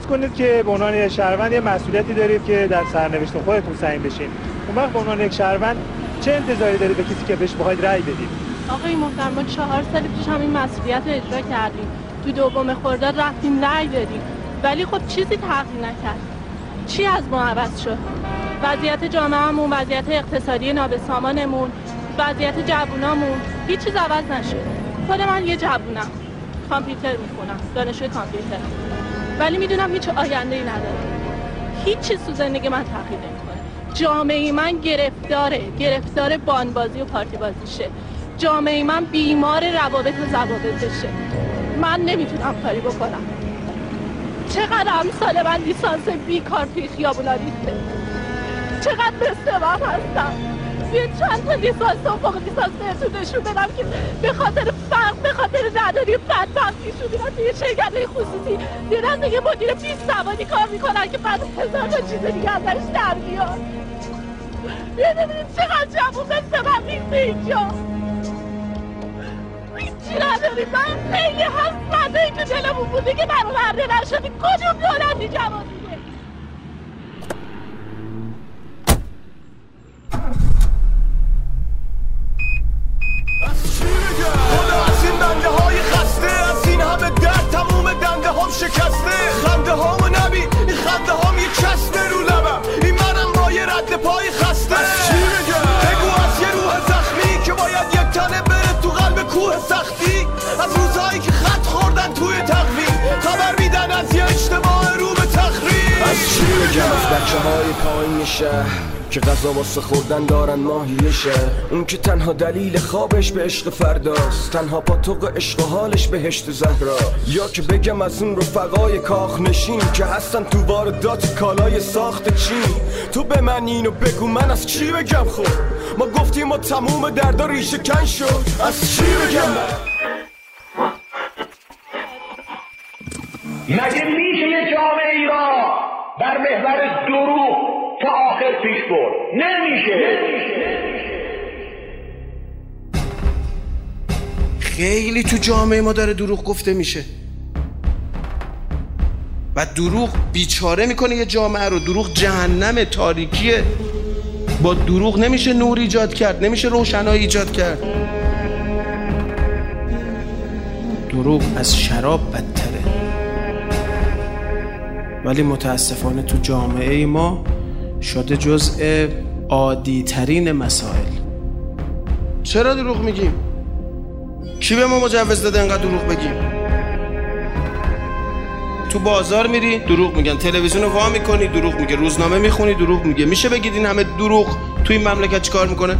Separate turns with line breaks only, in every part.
فرض کنید که به عنوان شهروند یه مسئولیتی دارید که در سرنوشت خودتون سعیم بشین. اون وقت به عنوان یک شهروند چه انتظاری دارید به کسی که بهش بخواید رأی بدید؟
آقای محترم ما چهار سال پیش هم این مسئولیت رو اجرا کردیم. تو دوم خرداد رفتیم رأی دادیم. ولی خب چیزی تغییر نکرد. چی از ما عوض شد؟ وضعیت جامعهمون وضعیت اقتصادی نابسامانمون وضعیت جوونامون هیچ چیز عوض نشد. خود من یه جوونم. کامپیوتر می‌خونم. دانشجوی کامپیوتر. ولی می‌دونم هیچ آینده ای نداره. هیچ چیز تو زندگی من تغییر نمی‌کنه. جامعه من گرفتاره. گرفتار بانبازی و پارتی بازیشه جامعه من بیمار روابط و ضوابطشه. من نمی‌تونم کاری بکنم. چقدر امسال من لیسانس بیکار توی خیابونا ریخته. چقدر مثل من هستم. یه چند تا لیسانس و فوق لیسانس بهتون نشون بدم که به خاطر فرق به خاطر نداری بدبختیشون میرن توی شرکت خصوصی دیدن دیگه مدیر پیست سوانی کار می‌کنن که بعد هزار تا چیز دیگه ازش در بیاد. ببینید چقدر جوون مثل من ریخته اینجا. هیچی نداری. من خیلی هست ای که دلمون بوده که برآورده نشدیم کجا دولتی جوانی
خدا تخریب از بچه های پایین شهر که غذا واسه خوردن دارن ماهیشه اون که تنها دلیل خوابش به عشق فرداست. تنها پاتوق عشق و حالش بهشت زهرا. یا که بگم از اون رفقای کاخ نشین که هستن تو واردات کالای ساخت چین. تو به من اینو بگو من از چی بگم خب؟ ما گفتیم ما تموم دردا ریشه کن شد. از چی بگم؟
مگه میشه یه جامعه ای را بر محور دروغ تا آخر پیش برد. نمیشه.
خیلی تو جامعه ما داره دروغ گفته میشه. و دروغ بیچاره می‌کنه یه جامعه رو. دروغ جهنم تاریکیه. با دروغ نمیشه نور ایجاد کرد. نمیشه روشنایی ایجاد کرد. دروغ از شراب بدتره ولی متاسفانه تو جامعه ما شده جزء عادی ترین مسائل. چرا دروغ میگیم؟ کی به ما مجوز داده انقدر دروغ بگیم؟ تو بازار میری دروغ میگن. تلویزیون رو وا می‌کنی دروغ میگه. روزنامه می‌خونی دروغ میگه. میشه بگید این همه دروغ تو این مملکت چیکار می‌کنه؟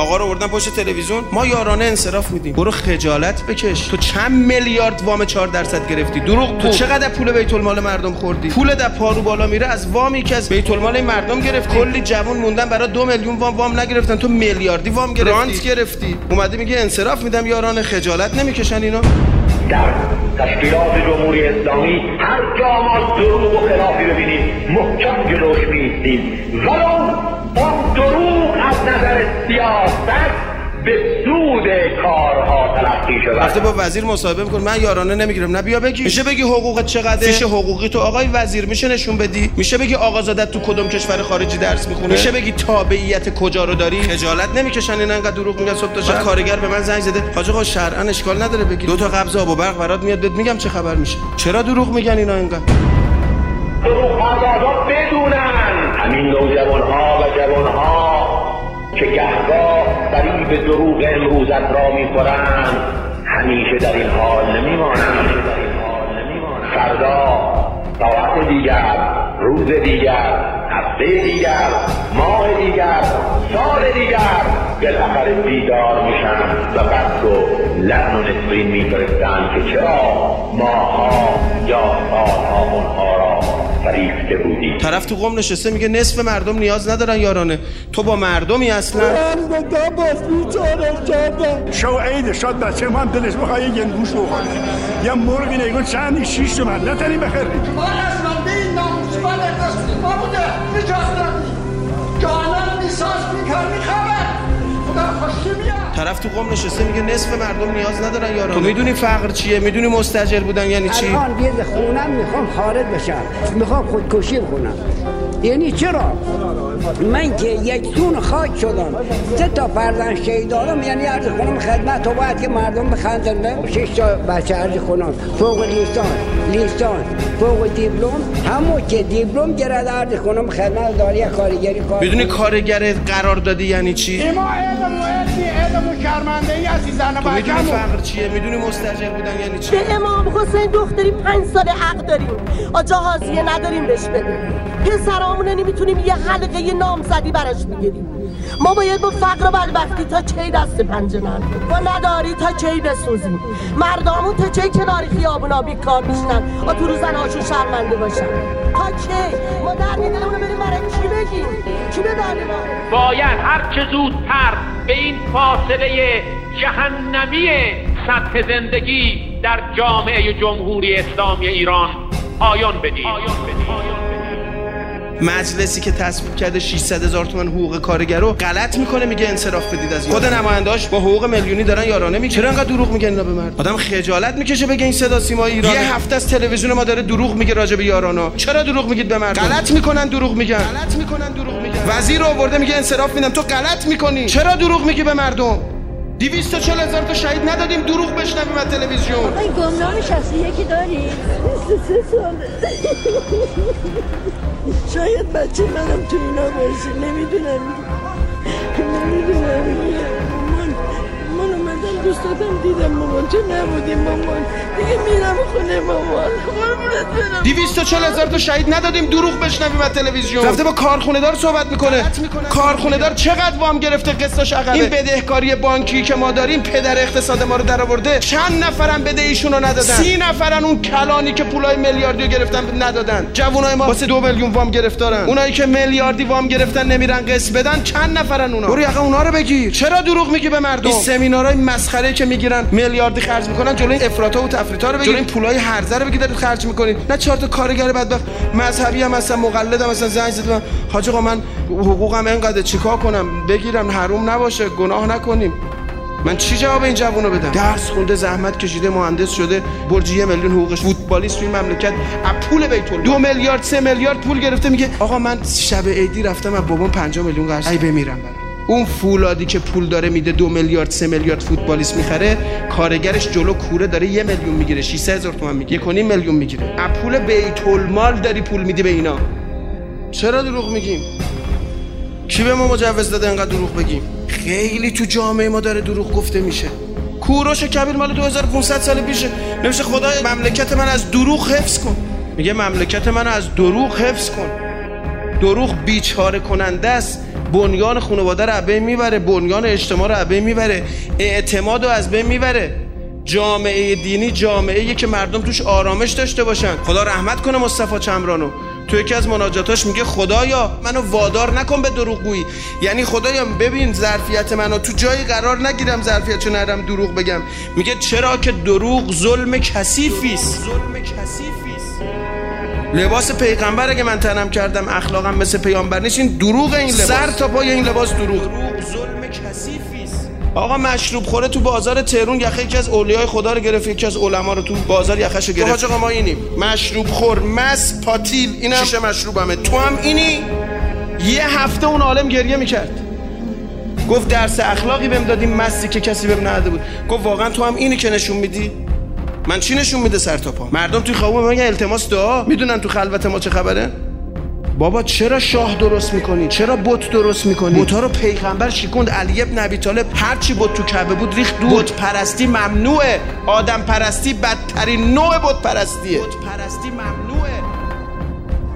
آقا رو بردن پشت تلویزیون. ما یارانه انصراف میدیم برو خجالت بکش. تو چند میلیارد وام 4 درصد گرفتی؟ دروغ تو چقدر پول بیت المال مردم خوردی؟ پول در پارو بالا میره از وامی که از بیت المال مردم گرفت کلی جوون موندن برای دو میلیون وام وام نگرفتن. تو میلیاردی وام گرفتی. رانت گرفتی. اومدی میگه انصراف میدم یارانه خجالت نمی‌کشن اینا.
در تشکیلات جمهوری اسلامی هر جا ما دروغ و خلافی ببینیم محکم جلوش میستیم ولو اون دروغ نظر سیاست به سود کارها تلقی شده
وقتی با وزیر مصاحبه میکن من یارانه نمی‌گیرم. نه بیا بگی. میشه بگی حقوقت چقدره؟ میشه حقوقی تو آقای وزیر میشه نشون بدی؟ میشه بگی آقازادت تو کدوم کشور خارجی درس می‌خونه؟ میشه بگی تابعیت کجا رو داری؟ خجالت نمی‌کشن این انقدر دروغ میگن صبح تا شب. کارگر به من زنگ زده. حاج آقا شرعا اشکال نداره بگی. دو تا قبض آب و برق برات میاد بهت میگم چه خبر میشه. چرا دروغ میگن اینا اینقدر
دروغ بدونن. همین نوجوان ها و جوان ها که گهگاه به دروغ امروزت را می‌خورند. همیشه در این حال نمیمانند. فردا ساعت دیگر روز دیگر هفته دیگر ماه دیگر سال دیگر بالاخره بیدار میشن و بعد رو لحن و نفرین میفرستند که چرا ماها یا سالها اونها را فریفته بودی.
طرف تو قوم نشسته میگه نصف مردم نیاز ندارن یارانه. تو با مردمی اصلا.
شو عید شاد بچه من دلش بخواه یه گوش بخوره یه مرغی نگون چندی شیش تومن نتنی بخیر
ما از به این ناموس بله ما بوده. دادی. که الان لیسانس می‌کردی خبر
طرف تو قم نشسته میگه نصف مردم نیاز ندارن یارانه تو می‌دونی فقر چیه؟ می‌دونی مستاجر بودن یعنی چی؟
الان بیز خونم می‌خوام خارج بشم. می‌خوام خودکشی بکنم یعنی چرا؟ من که یک تون خاک شدم. سه تا فرزند شهید دارم یعنی عرض کنم خدمت. تو باید که مردم بخندن. شش تا بچه عرض کنم فوق لیسان لیسان فوق دیپلم همون که دیپلم گرد عرض کنم خدمت داری کارگری کار
می‌دونی کارگر قرار دادی یعنی چی؟
ما علم و علم و شرمنده ای زن
تو می‌دونی. فقر چیه؟ می‌دونی مستاجر بودن یعنی چی؟
به امام حسین دختری پنج سال حق داریم. آجا حاضیه نداریم بهش بدیم. پسرامونه نمی‌تونیم یه حلقه نامزدی براش بگیریم. ما باید با فقر و بدبختی تا کی دست پنجه با نداری تا کی بسوزیم؟ مردامون تا کی کنار خیابونا بیکار میشنن و تو رو زنهاشون شرمنده باشن. تا کی ما در دلمونو بریم برای کی بگیم؟ کی به درد
باید هر چه زودتر به این فاصله جهنمی سطح زندگی در جامعه جمهوری اسلامی ایران پایان بدیم.
مجلسی که تصویب کرده 600 هزار تومن حقوق کارگر رو غلط می‌کنه میگه انصراف بدید از خود نماینداش با حقوق میلیونی دارن یارانه میگه چرا انقدر دروغ میگن اینا به مرد آدم خجالت می‌کشه بگه این صدا سیما ایران یه هفته از تلویزیون ما داره دروغ میگه راجع به یارانا. چرا دروغ میگید به مرد غلط می‌کنن دروغ میگن. غلط می‌کنن دروغ میگن. وزیر آورده میگه انصراف میدم. تو غلط می‌کنی. چرا دروغ میگی به مردم؟ 240 هزار تا شهید ندادیم. دروغ بشنویم از تلویزیون.
این گمنام شخصی یکی داری؟ سه ساله شاید بچه منم تو اینا باشه. نمی‌دونم. نمی‌دونم. من اومدم دوستاتم دیدم مامان تو نبودی مامان؟ دیگه میرم خونه مامان. قربونت برم.
240 هزار تا شهید ندادیم دروغ بشنویم از تلویزیون. رفته با کارخونه دار صحبت می‌کنه. کارخونه دار چقدر وام گرفته؟ قسطش عقبه. این بدهکاری بانکی که ما داریم پدر اقتصاد ما رو درآورده چند نفرم بده ایشونو ندادن. سی نفرن اون کلانی که پولای میلیاردی رو گرفتن ندادن. جوونای ما واسه دو میلیون وام گرفتارن. اونایی که میلیاردی وام گرفتن نمیرن قسط بدن. چند نفرن اونا؟ برو یقه اونا رو بگیر. چرا دروغ میگی به مردم؟ این سمینارهای مسخره که می‌گیرن میلیاردی خرج می‌کنن جلوی این افراطا و تفریطا رو بگیر جلوی این پولای هرزه رو بگی دارید خرج می‌کنید نه چهار تا کارگر بدبخت مذهبی هم هستن مقلد هم هستن زنگ زدن. حاج آقا من حقوقم اینقدر چیکار کنم؟ بگیرم حروم نباشه گناه نکنیم. من چی جواب این جوونو بدم؟ درس خونده زحمت کشیده مهندس شده برج یه میلیون حقوقش فوتبالیست توی مملکت. از پول بیت دو میلیارد سه میلیارد پول گرفته میگه آقا من شب عیدی رفتم از بابام 5 میلیون قرض ای بمیرم برام اون فولادی که پول داره میده دو میلیارد سه میلیارد فوتبالیست می‌خره کارگرش جلو کوره داره یه میلیون می‌گیره 600 هزار تومان می‌گیره نیم میلیون می‌گیره. از پول بیت المال داری پول میدی به اینا. چرا دروغ میگیم؟ کی به ما مجوز داده انقدر دروغ بگیم؟ خیلی تو جامعه ما داره دروغ گفته میشه. کوروش کبیر مال 2500 سال پیشه. نمیشه خدای مملکت من از دروغ حفظ کن. میگه مملکت من از دروغ حفظ کن. دروغ بیچاره کننده است. بنیان خانواده رو بین می‌بره بنیان اجتماع رو بین می‌بره اعتماد رو از بین می‌بره. جامعه دینی جامعه که مردم توش آرامش داشته باشن. خدا رحمت کنه مصطفی چمرانو. تو یکی از مناجاتاش میگه خدایا منو وادار نکن به دروغگویی. یعنی خدایا ببین ظرفیت منو تو جایی قرار نگیرم ظرفیتشو نرم دروغ بگم. میگه چرا که دروغ ظلم کثیفی است. ظلم کثیفی است. لباس پیغمبر اگه من تنم کردم اخلاقم مثل پیامبر نیست این دروغ این لباس. سر تا پای این لباس دروغ. ظلم کثیفی است. آقا مشروب خوره تو بازار تهرون یخه یکی از اولیای خدا رو گرفت یکی از علما رو تو بازار یخشو گرفت. حاج آقا ما اینیم. مشروب خور مس پاتیل اینم شیشه مشروبمه. تو هم اینی؟ یه هفته اون عالم گریه می‌کرد. گفت درس اخلاقی بهم دادی مستی که کسی بهم نداده بود. گفت واقعا تو هم اینی که نشون میدی؟ من چی نشون میده سر تا پا؟ مردم توی خوابون میگن التماس دعا می‌دونن تو خلوت ما چه خبره؟ بابا چرا شاه درست می‌کنی؟ چرا بت درست می‌کنی؟ بت‌ها رو پیغمبر شیکوند علی ابن ابی طالب. هر چی بت تو کعبه بود ریخت دور بت پرستی ممنوعه. آدم پرستی بدترین نوع بت پرستیه. بت پرستی ممنوعه.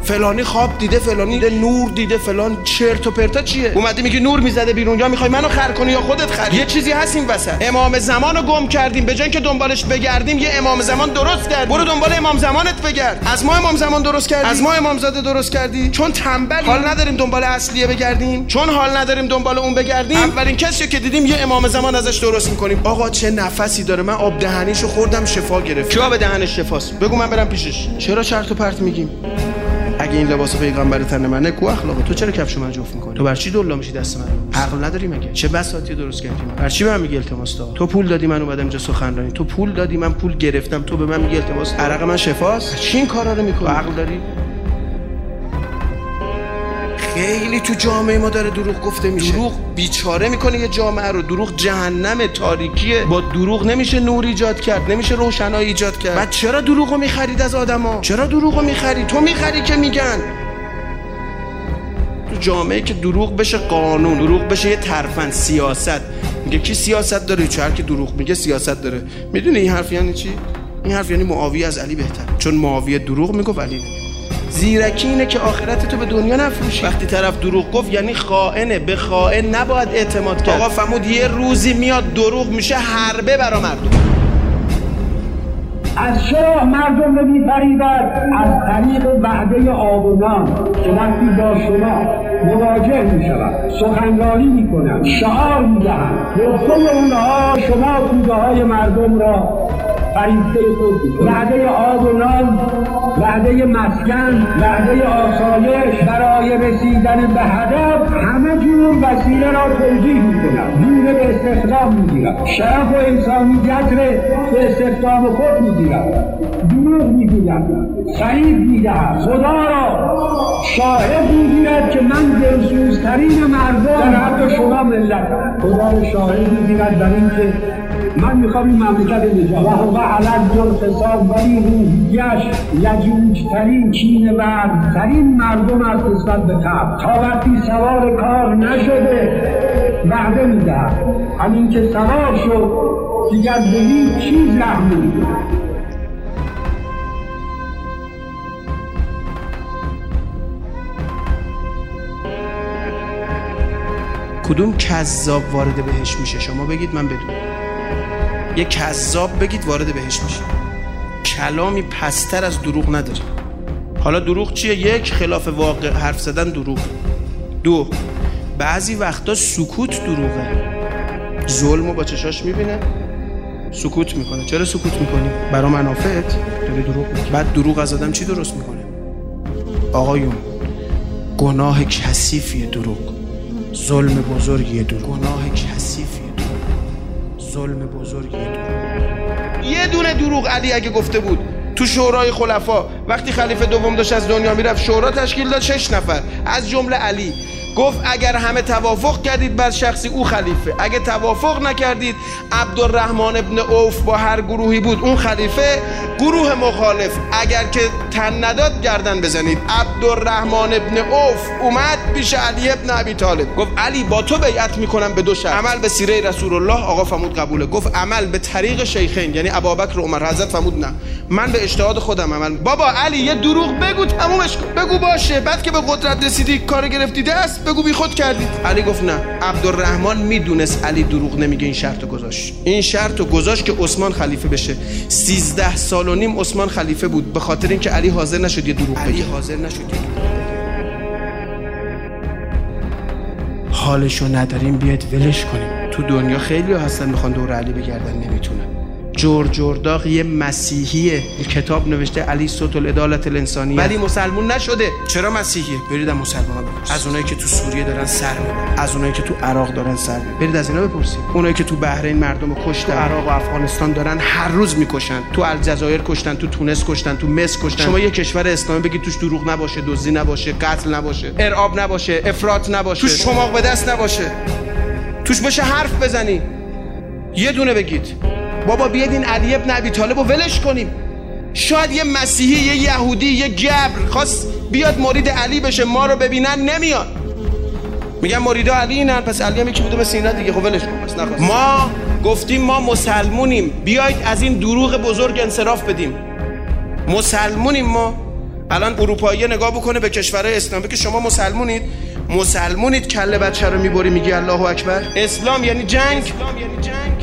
فلانی خواب دیده فلانی دیده نور دیده فلان چرت و پرتا چیه؟ اومدی میگی نور می‌زده بیرون یا می‌خوای منو خر کنی یا خودت خری؟ یه چیزی هست این وسط. امام زمان رو گم کردیم به جای که دنبالش بگردیم یه امام زمان درست کردیم. برو دنبال امام زمانت بگرد. از ما امام زمان درست کردی؟ از ما امام زاده درست کردی؟ چون تنبل حال نداریم دنبال اصلیه بگردیم؟ چون حال نداریم دنبال اون بگردیم؟ اولین کسی که دیدیم یه امام زمان ازش درست می‌کنیم. آقا چه نفسی داره. من آب دهنیشو خوردم شفا گرفت کیا به دهنش شفاست. بگو من برم پیشش. چرا چرت و پرت میگیم؟ اگه این لباس پیغمبر تن منه کو اخلاق تو چرا کفش من جفت می‌کنی؟ تو بر چی دولا میشی دست من؟ عقل نداری مگه؟ چه بساطی درست کردی؟ بر چی به من میگی التماس داد؟ تو پول دادی من اومدم اینجا سخنرانی. تو پول دادی من پول گرفتم. تو به من میگی التماس. عرق من شفاست. چی این کارا رو می‌کنی؟ عقل داری؟ خیلی تو جامعه ما داره دروغ گفته میشه. دروغ بیچاره می‌کنه یه جامعه رو. دروغ جهنم تاریکیه. با دروغ نمیشه نور ایجاد کرد نمیشه روشنایی ایجاد کرد. بعد چرا دروغو می‌خرید از آدما؟ چرا دروغو می‌خری؟ تو می‌خری که میگن. تو جامعه که دروغ بشه قانون دروغ بشه یه ترفند سیاست. میگه کی سیاست داره؟ چه هر که دروغ میگه سیاست داره. می‌دونی این حرف یعنی چی؟ این حرف یعنی معاویه از علی بهتر. چون معاویه دروغ می‌گفت علی نمیگه زیرکی اینه که آخرت تو به دنیا نفروشی. وقتی طرف دروغ گفت یعنی خائنه. به خائن نباید اعتماد کرد. آقا فهمود یه روزی میاد دروغ میشه حربه برا مردم.
از چرا مردم رو میپریدد از طریق وعده آب و نان که وقتی با شما مواجه می‌شود سخنرانی می‌کنند شعار می‌دهند. نقطه اونها شما توده های مردم را فریفته خود. وعده آب و نان وعده مسکن وعده آسایش برای رسیدن به هدف همه جور وسیله را توجیه می‌کنند دور به استخدام می‌گیرد شرف و انسانیت را به استخدام خود می‌گیرد دروغ می‌گوید فریب می‌دهد خدا را شاهد می‌گیرد که من دلسوزترین مردم در حق شما ملت خدا را شاهد می‌گیرد در اینکه من می‌خوام این مملکت نجات و علت حساب ولی روحیش لجوجترین کین ترین مردم از نسبت به قبل تا وقتی سوار کار نشده وعده می‌دهد. همین که سوار شد دیگر به هیچ چیز رحم نمیده
کدوم کذاب وارد بهش میشه؟ شما بگید من بدونم. یه کذاب بگید وارد بهش میشه کلامی پستر از دروغ نداره. حالا دروغ چیه؟ یک خلاف واقع حرف زدن دروغ. دو بعضی وقتا سکوت دروغه. ظلمو با چشاش می‌بینه. سکوت می‌کنه. چرا سکوت می‌کنی؟ برا منافعت. داری دروغ میگی. بعد دروغ از آدم چی درست می‌کنه؟ آقایون گناه کثیفیه دروغ. ظلم بزرگیه دروغ. گناه کثیفیه دروغ ظلم بزرگیه دروغ یه دونه دروغ علی اگه گفته بود. تو شورای خلفا وقتی خلیفه دوم داشت از دنیا می‌رفت شورا تشکیل داد شش نفر. از جمله علی. گفت اگر همه توافق کردید بر شخصی او خلیفه. اگه توافق نکردید عبدالرحمن ابن اوف با هر گروهی بود اون خلیفه گروه مخالف. اگر که تن نداد گردن بزنید. عبدالرحمن ابن اوف اومد پیش علی ابن ابی طالب. گفت علی با تو بیعت می‌کنم به دو شرط عمل به سیره رسول الله آقا فمود قبوله گفت عمل به طریق شیخین یعنی ابابکر و عمر حضرت فمود نه. من به اجتهاد خودم عمل. بابا علی یه دروغ بگو تمومش بگو باشه. بعد که به قدرت رسیدی کار گرفتی دست بگو بی خود کردید علی گفت نه. عبدالرحمن می‌دونست علی دروغ نمیگه این شرط گذاشت. این شرط گذاشت که عثمان خلیفه بشه. 13 سال و نیم عثمان خلیفه بود. به خاطر اینکه علی حاضر نشد یه دروغ علی حاضر نشد یه دروغ حالشو نداریم بیاید ولش کنیم. تو دنیا خیلی هستن می‌خوان دور علی بگردن نمی‌تونن. جور جورداغ یه مسیحیه. کتاب نوشته علی صوت العدالت الانسانی ولی مسلمون نشده. چرا مسیحیه؟ برید از مسلمان بپرسید از اونایی که تو سوریه دارن سر می‌برن. از اونایی که تو عراق دارن سر می‌برن. برید از اینا بپرسید. اونایی که تو بحرین مردم کشتن. عراق و افغانستان دارن هر روز می‌کشن. تو الجزایر کشتن تو تونس کشتن تو مصر کشتن. شما یه کشور اسلامی بگید توش دروغ نباشه دزدی نباشه قتل نباشه ارعاب نباشه افراط نباشه. توش شماق به دست نباشه. توش بشه حرف بزنی. یه دونه بگید. بابا بیاید این علی ابن ابی طالب رو ولش کنیم. شاید یه مسیحی یه یهودی یه گبر خواست بیاد مرید علی بشه ما رو ببینن نمیاد. میگن مرید علی اینن پس علی هم یکی بوده مثل اینا دیگه خب ولش کن پس نخواست. ما گفتیم ما مسلمونیم. بیاید از این دروغ بزرگ انصراف بدیم. مسلمونیم ما. الان اروپایی نگاه بکنه به کشورهای اسلامی که شما مسلمونید. مسلمونید کله بچه رو می‌بری میگی الله اکبر. اسلام یعنی جنگ.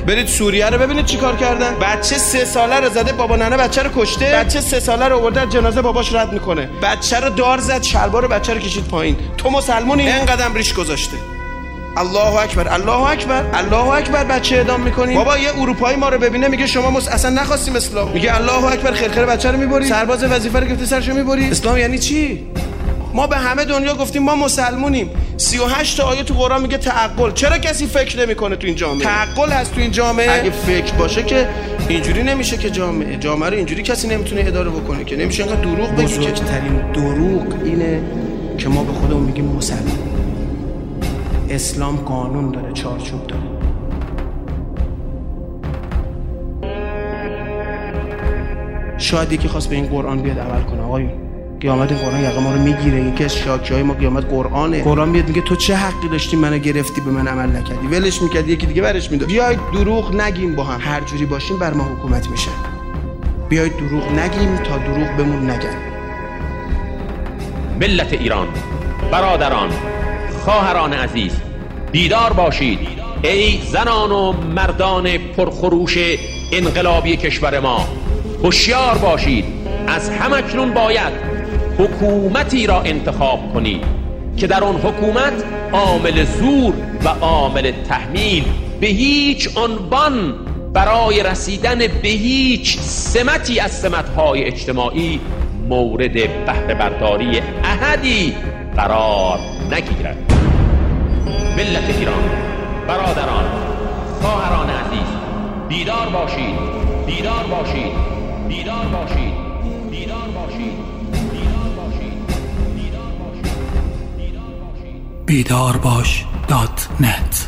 برید سوریه رو ببینید چیکار کردن. بچه سه ساله رو زده بابا ننه بچه رو کشته. بچه سه ساله رو آورده جنازه باباش رد می‌کنه. بچه رو دار زد شلوار بچه رو کشید پایین. تو مسلمونی؟ این قدم ریش گذاشته. الله اکبر الله اکبر الله اکبر بچه اعدام می‌کنی؟ بابا یه اروپایی ما رو ببینه میگه شما مس... اصلا نخواستیم اسلام. میگه الله اکبر خرخره بچه رو می‌بری. سرباز وظیفه رو گرفته سرشو می‌بری. اسلام یعنی چی؟ ما به همه دنیا گفتیم ما مسلمونیم. 38 تا آیه تو قرآن میگه تعقل. چرا کسی فکر نمی‌کنه تو این جامعه؟ تعقل هست تو این جامعه؟ اگه فکر باشه که اینجوری نمیشه که جامعه جامعه رو اینجوری کسی نمی‌تونه اداره بکنه که. نمیشه انقدر دروغ بگی بزرگترین دروغ اینه که ما به خودمون میگیم مسلمان. اسلام قانون داره چارچوب داره. شاید یکی خواست به این قرآن بیاد عمل کنه آقایون. قیامت قرآن یقه ما رو می‌گیره. یکی از شاکی های ما قیامت قرآنه. قرآن میاد میگه تو چه حقی داشتی منو گرفتی به من عمل نکردی؟ ولش می‌کردی یکی دیگه برش می‌داد. بیاید دروغ نگیم با هم. هر جوری باشیم بر ما حکومت میشه. بیاید دروغ نگیم تا دروغ بمون نگن.
ملت ایران برادران خواهران عزیز بیدار باشید. ای زنان و مردان پرخروش انقلابی کشور ما هوشیار باشید. از همکنون باید حکومتی را انتخاب کنید که در آن حکومت عامل زور و عامل تحمیل به هیچ عنوان برای رسیدن به هیچ سمتی از سمتهای اجتماعی مورد بهره برداری احدی قرار نگیرد. ملت ایران برادران خواهران عزیز بیدار باشید بیدار باشید بیدار باشید.
بیدار باش دات نت.